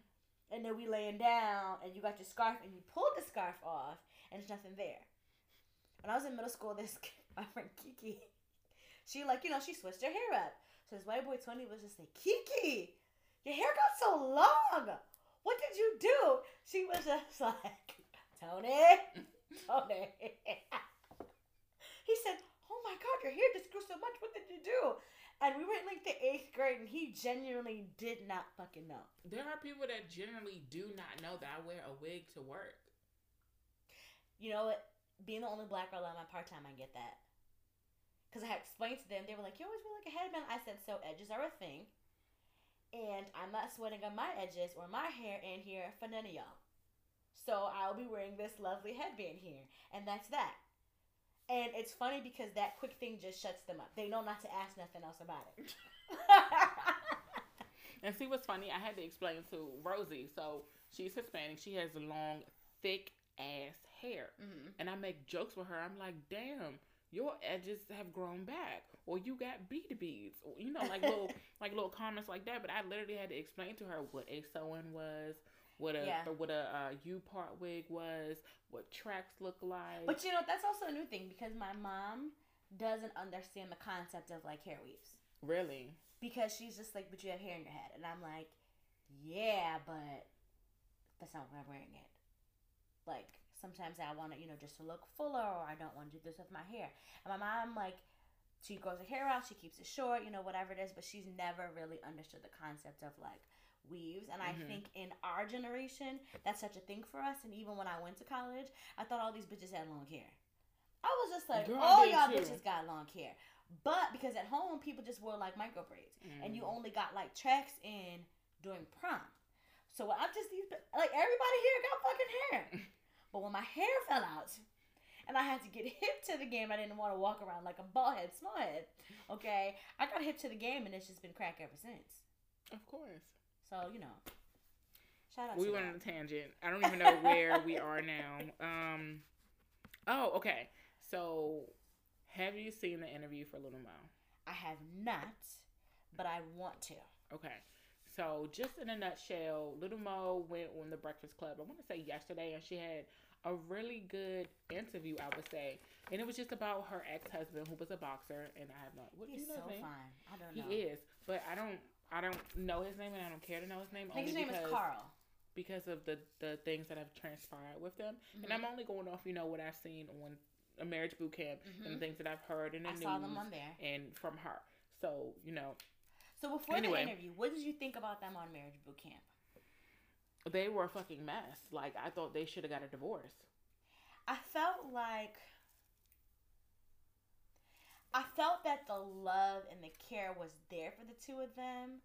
and then we laying down and you got your scarf and you pulled the scarf off and there's nothing there. When I was in middle school, this my friend Kiki, she like you know she switched her hair up. So this white boy Tony was just like Kiki, your hair got so long. What did you do? She was just like Tony, Tony. he said, "Oh my God, your hair just grew so much. What did you do?" And we were in like the eighth grade, and he genuinely did not fucking know. There are people that generally do not know that I wear a wig to work. you know what? Being the only black girl on my part time, I get that. Because I had explained to them, they were like, you always wear like a headband. I said, so edges are a thing. And I'm not sweating on my edges or my hair in here for none of y'all. So I'll be wearing this lovely headband here. And that's that. And it's funny because that quick thing just shuts them up. They know not to ask nothing else about it. And see what's funny? I had to explain to Rosie. So she's Hispanic. She has long, thick ass hair. Mhm. And I make jokes with her. I'm like, damn, your edges have grown back, or you got bead beads, or, you know, like little like little comments like that. But I literally had to explain to her what a sew-in was, what a Yeah. what a uh, U part wig was, what tracks look like. But you know, that's also a new thing because my mom doesn't understand the concept of like hair weaves. really, because she's just like, but you have hair in your head, and I'm like, yeah, but that's not why I'm wearing it. Like sometimes I want to, you know, just to look fuller, or I don't want to do this with my hair. And my mom, like, she grows her hair out, she keeps it short, you know, whatever it is, but she's never really understood the concept of like weaves. And i think in our generation that's such a thing for us. And even when i went to college i thought all these bitches had long hair. I was just like Girl, all y'all too. bitches got long hair. But because at home people just wore like micro braids. And Mm. you only got like tracks in during prom. So i'm just like everybody here got fucking hair but when my hair fell out and I had to get hip to the game. I didn't want to walk around like a bald head, small head. Okay, I got hip to the game, and it's just been crack ever since. Of course. So you know, shout out We went that. on a tangent. I don't even know where we are now. Um. Oh, okay. So, have you seen the interview for Little Mo? I have not, but I want to. Okay. So, just in a nutshell, Little Mo went on the Breakfast Club. I want to say yesterday, and she had a really good interview. I would say, and it was just about her ex husband, who was a boxer, and I have not. What do He's you know so fine. I don't know. He is, but I don't. I don't know his name, and I don't care to know his name. I think his name is because- Carl. because of the the things that have transpired with them. Mm-hmm. And I'm only going off, you know, what I've seen on a marriage boot camp and the things that I've heard in the Mm-hmm. I news saw them on there. and from her. So, you know, So before Anyway. the interview, what did you think about them on Marriage Boot Camp? They were a fucking mess. Like I thought they should have got a divorce. I felt like I felt that the love and the care was there for the two of them,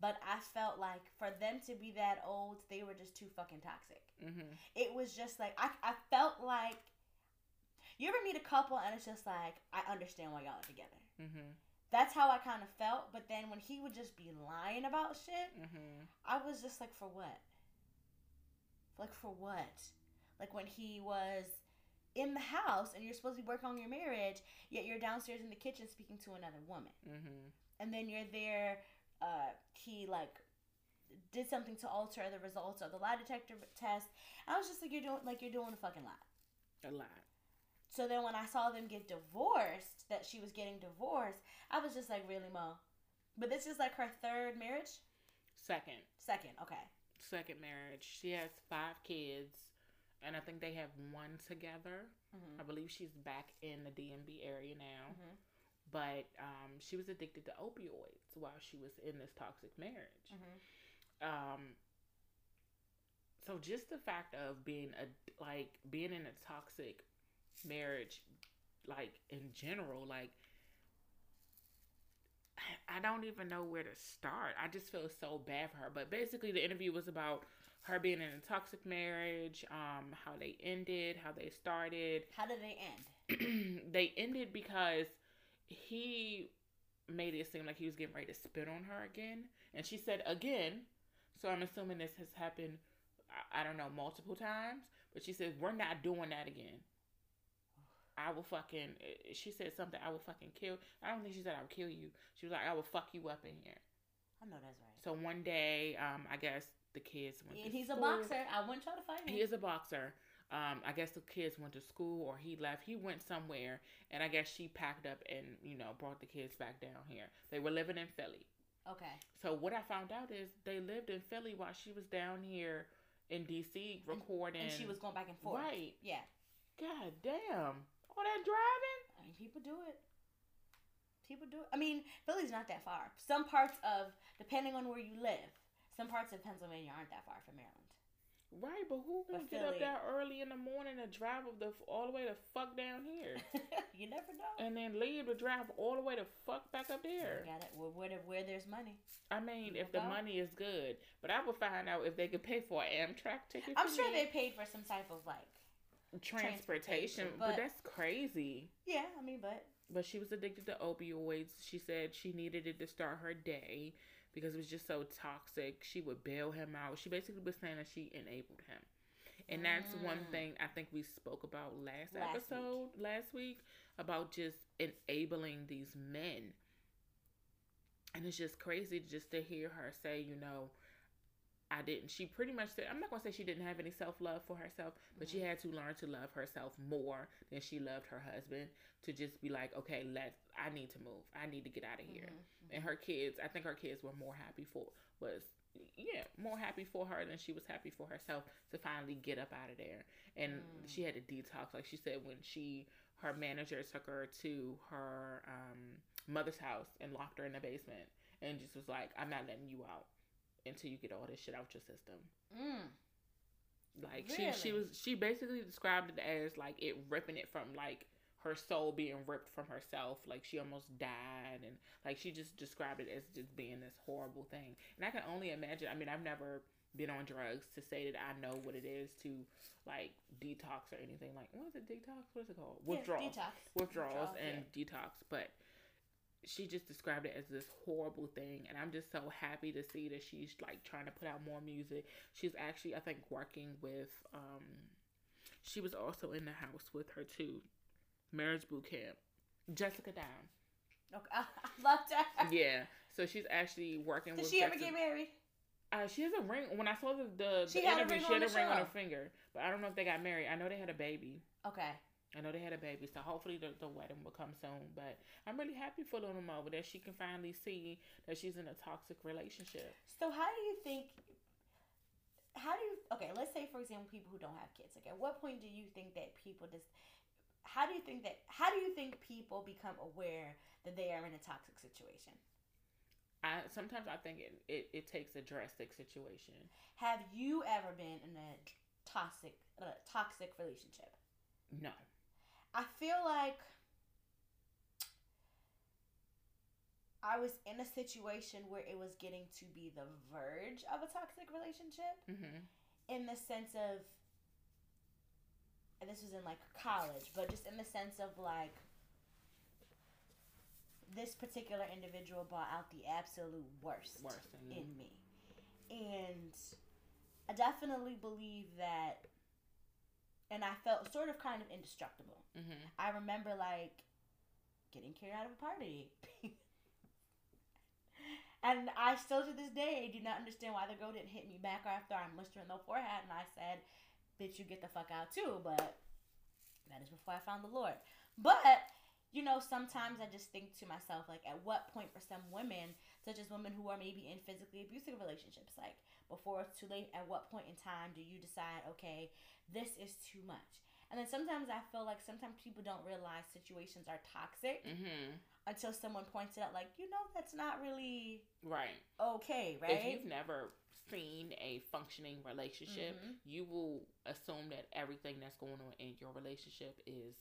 but I felt like for them to be that old, they were just too fucking toxic. hmm It was just like I I felt like you ever meet a couple and it's just like I understand why y'all are together. hmm That's how I kind of felt, but then when he would just be lying about shit, hmm I was just like, for what? Like, for what? Like, when he was in the house and you're supposed to be working on your marriage, yet you're downstairs in the kitchen speaking to another woman. hmm And then you're there, uh, he, like, did something to alter the results of the lie detector test. I was just like, you're doing, like, you're doing a fucking lie. A lot. So then when I saw them get divorced, that she was getting divorced, I was just like, really, Mo? But this is like her third marriage? Second, Second, okay. Second marriage. She has five kids, and I think they have one together. Mm-hmm. I believe she's back in the DMV area now. But um, she was addicted to opioids while she was in this toxic marriage. Mm-hmm. Um, so just the fact of being a like being in a toxic marriage, like in general, like I- don't even know where to start. I just feel so bad for her. But basically, the interview was about her being in a toxic marriage, um, how they ended, how they started. How did they end? they ended because he made it seem like he was getting ready to spit on her again, and she said again. So I'm assuming this has happened. I, I don't know multiple times, but she said we're not doing that again. I will fucking. She said something. I will fucking kill. I don't think she said I will kill you. She was like I will fuck you up in here. I know that's right. So one day, um, I guess the kids went. He's a boxer. I wouldn't try to fight him. He is a boxer. Um, I guess the kids went to school or he left. He went somewhere, and I guess she packed up and you know brought the kids back down here. They were living in Philly. okay. So what I found out is they lived in Philly while she was down here in DC recording. And she was going back and forth. Right. Yeah. God damn! All that driving. I mean, people do it. People do it. I mean, Philly's not that far. Some parts of, depending on where you live, some parts of Pennsylvania aren't that far from Maryland. Right, but who gonna But get up that early in the morning to drive the all the way to fuck down here, you never know. and then leave to drive all the way to fuck back up there? Got it. Where, where, where there's money. I mean, if the go. money is good, but I will find out if they could pay for an Amtrak ticket. I'm sure me. they paid for some type of like, transportation, but, but- that's crazy. yeah. I mean, but But she was addicted to opioids. She said she needed it to start her day because it was just so toxic. She would bail him out. She basically was saying that she enabled him. And that's one thing I think we spoke about last, Mm. Last episode last week about just enabling these men. And it's just crazy just to hear her say, you know, I didn't. She pretty much said, I'm not going to say she didn't have any self love for herself, but she had to learn to love herself more than she loved her husband to just be like, okay, let's. I need to move. I need to get out of here. Mm-hmm, mm-hmm. And her kids, I think her kids were more happy for, was, yeah, more happy for her than she was happy for herself to finally get up out of there. And mm. she had to detox. Like she said, when she, her manager took her to her um, mother's house and locked her in the basement and just was like, I'm not letting you out until you get all this shit out your system. Mm. Like she she was she basically described it as like it ripping it from like her soul being ripped from herself. Like she almost died and like she just described it as just being this horrible thing. And I can only imagine I mean I've never been on drugs to say that I know what it is to like detox or anything like what is it detox? What is it called? Yeah, detox. Withdrawals Withdrawals, and detox. But she just described it as this horrible thing and i'm just so happy to see that she's like trying to put out more music she's actually i think working with um she was also in the house with her too marriage boot camp Jessica Dime Okay, I loved her. yeah so she's actually working Did with she ever get married? uh, she has a ring. When I saw the the, She the had a interview, she had a ring on her finger, but I don't know if they got married. I know they had a baby. Okay. I know they had a baby, so hopefully the, the wedding will come soon. But I'm really happy for Luna Mova that she can finally see that she's in a toxic relationship. So how do you think? How do you? Okay, let's say for example, people who don't have kids. Like, at what point do you think that people just? How do you think that? How do you think people become aware that they are in a toxic situation? I sometimes I think it, it, it takes a drastic situation. Have you ever been in a toxic, uh, toxic relationship? No. I feel like I was in a situation where it was getting to be the verge of a toxic relationship hmm in the sense of and this was in like college, but just in the sense of like this particular individual brought out the absolute worst, Worst in in me. And I definitely believe that and I felt sort of kind of indestructible. hmm I remember like getting carried out of a party. and I still to this day do not understand why the girl didn't hit me back after I mushed her in the forehead and I said, Bitch, you get the fuck out too. But that is before I found the Lord. But you know, sometimes I just think to myself, like, at what point for some women, such as women who are maybe in physically abusive relationships, like, before it's too late, at what point in time do you decide, okay, this is too much? And then sometimes I feel like sometimes people don't realize situations are toxic hmm until someone points it out, like, you know, that's not really Right. okay, right? If you've never seen a functioning relationship, Mm-hmm. you will assume that everything that's going on in your relationship is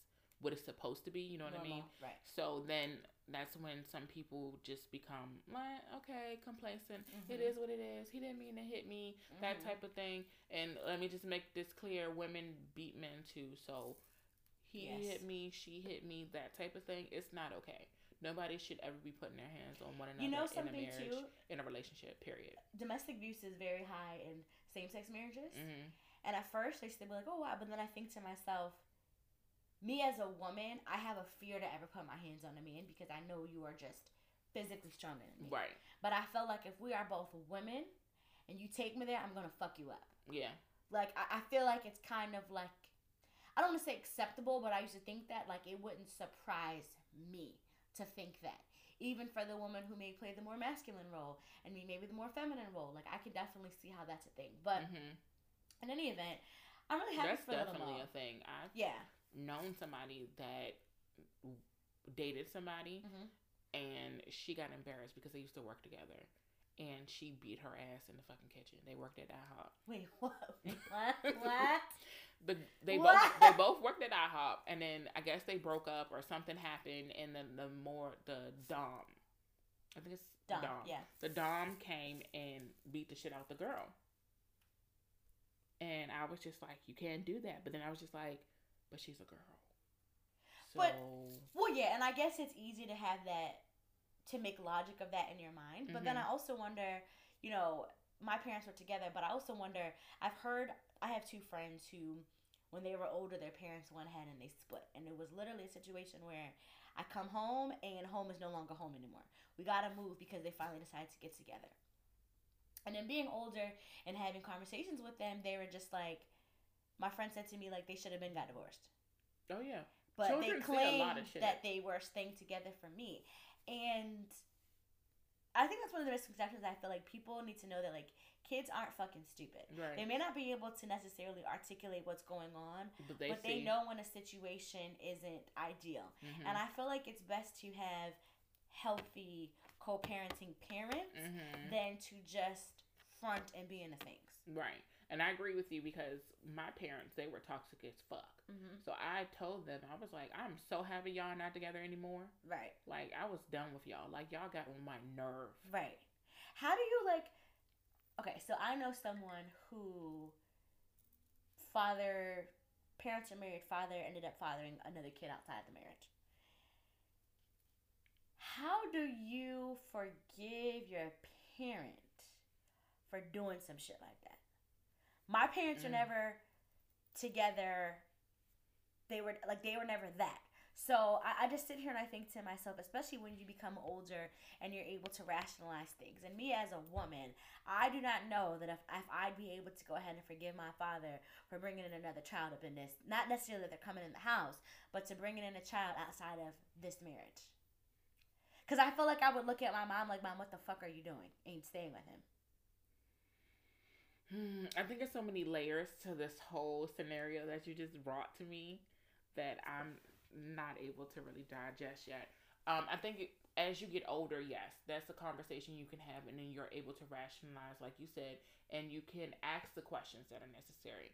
what it's supposed to be. You know what I mean? Right. So then that's when some people just become like, okay, complacent. Mm-hmm. It is what it is. He didn't mean to hit me. That type of thing. And let me just make this clear: women beat men too. So he Yes. hit me, she hit me, that type of thing. It's not okay. Nobody should ever be putting their hands on one another you know in a something, marriage, too? in a relationship. Period. Domestic abuse is very high in same sex marriages. hmm And at first, I used to be like, oh, wow. But then I think to myself, me as a woman, I have a fear to ever put my hands on a man because I know you are just physically stronger than me. Right. But I felt like if we are both women and you take me there, I'm going to fuck you up. Yeah. Like, I, I feel like it's kind of like, I don't want to say acceptable, but I used to think that, like, it wouldn't surprise me to think that. Even for the woman who may play the more masculine role and me maybe the more feminine role. Like, I can definitely see how that's a thing. But hmm in any event, I'm really happy That's for definitely a thing. I've Yeah. Known somebody that dated somebody Mhm. and she got embarrassed because they used to work together and she beat her ass in the fucking kitchen. They worked at IHOP. Wait, what? What? what? The, they What? both they both worked at IHOP and then I guess they broke up or something happened and then the more the dom I think it's Dom, dom. yeah. The dom came and beat the shit out the girl. And I was just like, you can't do that. But then I was just like, but she's a girl. So But- Well, yeah, and I guess it's easy to have that, to make logic of that in your mind. But then mm-hmm. I also wonder, you know, my parents were together, but I also wonder, I've heard, I have two friends who, when they were older, their parents went ahead and they split. And it was literally a situation where I come home and home is no longer home anymore. We gotta move because they finally decided to get together. And then being older and having conversations with them, they were just like, my friend said to me, like, they should have been got divorced oh yeah. but Children they say a lot claimed that they were staying together for me and i think that's one of the misconceptions i feel like people need to know that like kids aren't fucking stupid Right. they may not be able to necessarily articulate what's going on But they but they know when a situation isn't ideal Mm-hmm. and i feel like it's best to have healthy co-parenting parents Mm-hmm. than to just front and be in the things. Right. And I agree with you because my parents, they were toxic as fuck. Mm-hmm. So I told them, I was like, I'm so happy y'all not together anymore. Right. Like, I was done with y'all. Like, y'all got on my nerve. Right. How do you like? Okay, so I know someone who father parents are married. Father ended up fathering another kid outside the marriage. How do you forgive your parent for doing some shit like that? My parents were Mm. never together. They were like they were never that. So I, I just sit here and I think to myself, especially when you become older and you're able to rationalize things. And me as a woman, I do not know that if, if I'd be able to go ahead and forgive my father for bringing in another child up in this, not necessarily that they're coming in the house, but to bringing in a child outside of this marriage. Because I feel like I would look at my mom like, Mom, what the fuck are you doing? Ain't staying with him. Hmm, I think there's so many layers to this whole scenario that you just brought to me that I'm not able to really digest yet. Um, I think as you get older, yes, that's a conversation you can have, and then you're able to rationalize, like you said, and you can ask the questions that are necessary.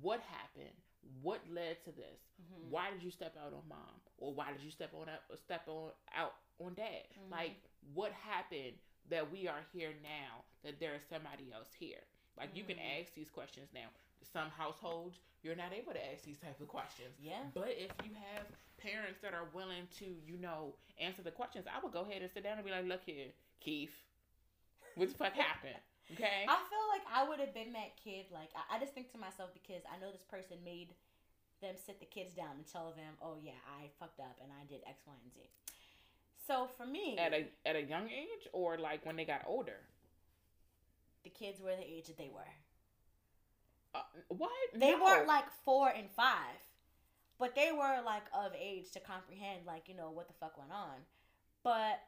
What happened? What led to this? Why did you step out on mom, or why did you step on out, step on out on dad? Like, what happened that we are here now? That there is somebody else here. Like, you can mm-hmm. ask these questions now. Some households you're not able to ask these type of questions. Yeah. But if you have parents that are willing to, you know, answer the questions, I would go ahead and sit down and be like, look here, Keith, what the fuck happened? Okay. I feel like I would have been that kid. Like I, I just think to myself because I know this person made them sit the kids down and tell them, "Oh yeah, I fucked up and I did X, Y, and Z." So for me, At a at a young age or like when they got older. The kids were the age that they were. Uh, what? They No. weren't like four and five, but they were like of age to comprehend, like you know what the fuck went on. But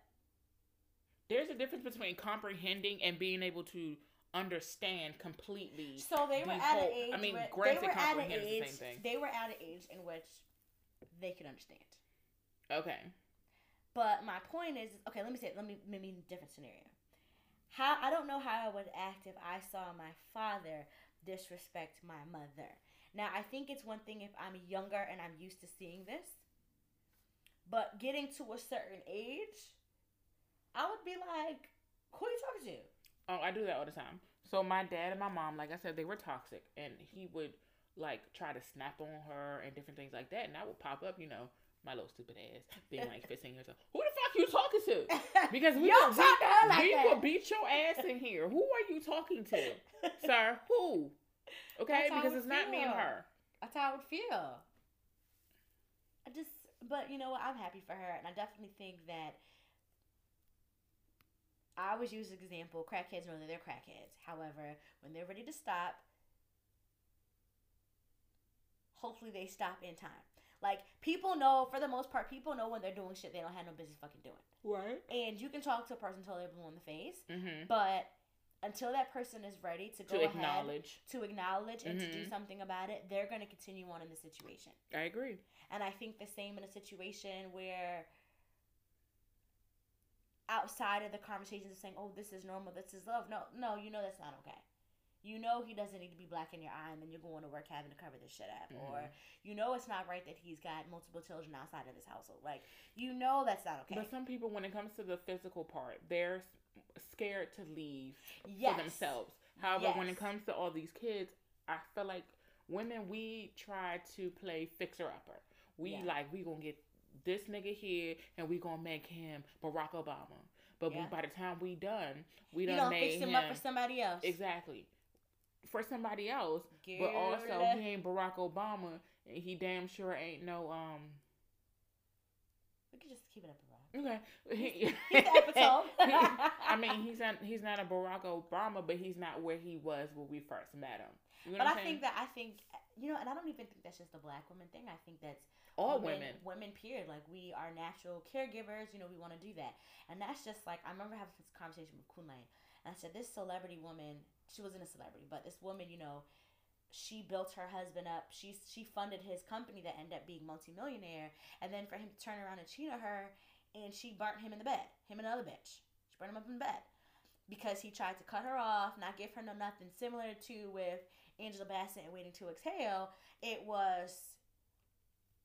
There's a difference between comprehending and being able to understand completely. so they were at whole- an age. I mean, where, granted, they were at an is the age. same thing. They were at an age in which they could understand. Okay. But my point is, okay, let me say, let me maybe a different scenario. How I don't know how I would act if I saw my father disrespect my mother. Now I think it's one thing if I'm younger and I'm used to seeing this, but getting to a certain age, I would be like, "Who are you talking to?" Oh, I do that all the time. So my dad and my mom, like I said, they were toxic, and he would like try to snap on her and different things like that, and I would pop up, you know, my little stupid ass, being like 15 years old. Who the you talking to? Because we will talk to her beat, like we that. will beat your ass in here. Who are you talking to, sir? Who? Okay, because it's not me and her. That's how I would feel. I just, but you know what? I'm happy for her, and I definitely think that I always use the example: crackheads know they're crackheads. However, when they're ready to stop, hopefully they stop in time. Like people know, for the most part, people know when they're doing shit they don't have no business fucking doing. Right. And you can talk to a person until they're blue in the face, Mm-hmm. but until that person is ready to go To ahead to acknowledge and to do Mhm. something about it, they're going to continue on in the situation. I agree. And I think the same in a situation where outside of the conversations of saying, "Oh, this is normal, this is love." No, no, you know that's not okay. You know he doesn't need to be black in your eye, and then you're going to work having to cover this shit up, mm-hmm. or you know it's not right that he's got multiple children outside of this household. Like you know that's not okay. But some people, when it comes to the physical part, they're scared to leave Yes. for themselves. However, when it comes to all these kids, I feel like women, we try to play fixer upper. We Yeah. like, we gonna get this nigga here and we gonna make him Barack Obama. But we, by the time we done, we you done don't made fix him him, up for somebody else. exactly for somebody else. Girl. But also, he ain't Barack Obama, and he damn sure ain't no um. We could just keep it up, Rob. Okay. He's epitome. I mean, he's not he's not a Barack Obama, but he's not where he was when we first met him. You know But what I saying? think that I think you know, and I don't even think that's just a black woman thing. I think that's All women, women. women period. Like we are natural caregivers. You know, we want to do that, and that's just like I remember having this conversation with Kunle, and I said this celebrity woman. She wasn't a celebrity, but this woman, you know, she built her husband up. She she funded his company that ended up being multimillionaire, and then for him to turn around and cheat on her, and she burnt him in the bed. Him and another bitch. She burnt him up in bed. because he tried to cut her off, not give her no nothing similar to with Angela Bassett and Waiting to Exhale. It was,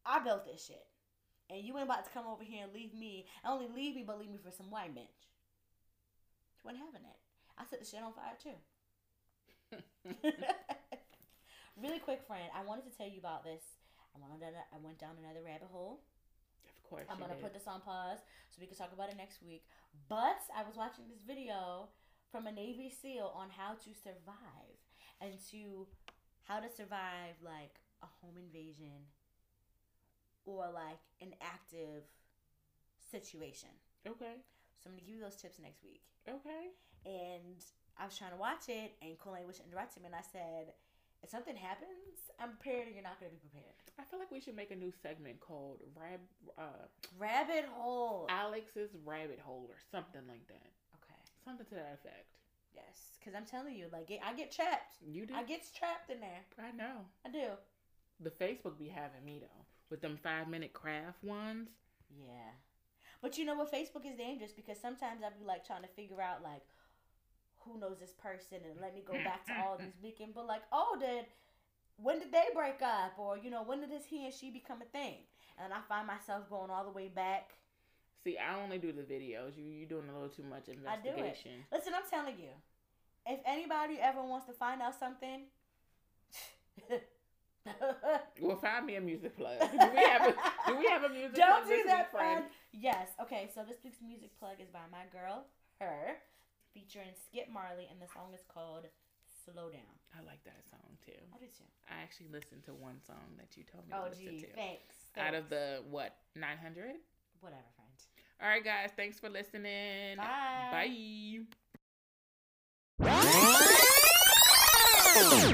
I built this shit. And you ain't about to come over here and leave me, not only leave me, but leave me for some white bitch. You wasn't having it. I set the shit on fire too. really quick, friend, I wanted to tell you about this. I went down, I went down another rabbit hole. Of course. I'm gonna did. put this on pause so we can talk about it next week. But I was watching this video from a Navy SEAL on how to survive and to how to survive like a home invasion or like an active situation. Okay. So I'm gonna give you those tips next week. Okay. And I was trying to watch it, and Kool-Aid was interrupting me, and I said, "If something happens, I'm prepared, and you're not gonna be prepared." I feel like we should make a new segment called Rab uh Rabbit hole. Alex's Rabbit Hole or something like that. Okay. Something to that effect. Yes, because I'm telling you, like I get trapped. You do. I get trapped in there. I know. I do. The Facebook be having me though with them five minute craft ones. Yeah. But you know what? Facebook is dangerous because sometimes I'll be like trying to figure out like who knows this person and let me go back to all these weekend. But like, oh, did when did they break up? Or you know, when did this he and she become a thing? And I find myself going all the way back. See, I only do the videos. You you doing a little too much investigation I do it. Listen, I'm telling you, if anybody ever wants to find out something. Well, find me a music plug. Do we have a Do we have a music Don't plug do this that, friend. Yes. Okay. So this week's music plug is by my girl, H.E.R., featuring Skip Marley, and the song is called "Slow Down." I like that song too. I do too. I actually listened to one song that you told me to Oh, listen gee, to. thanks. Out of the what nine hundred? whatever, friend. All right, guys. Thanks for listening. Bye. Bye.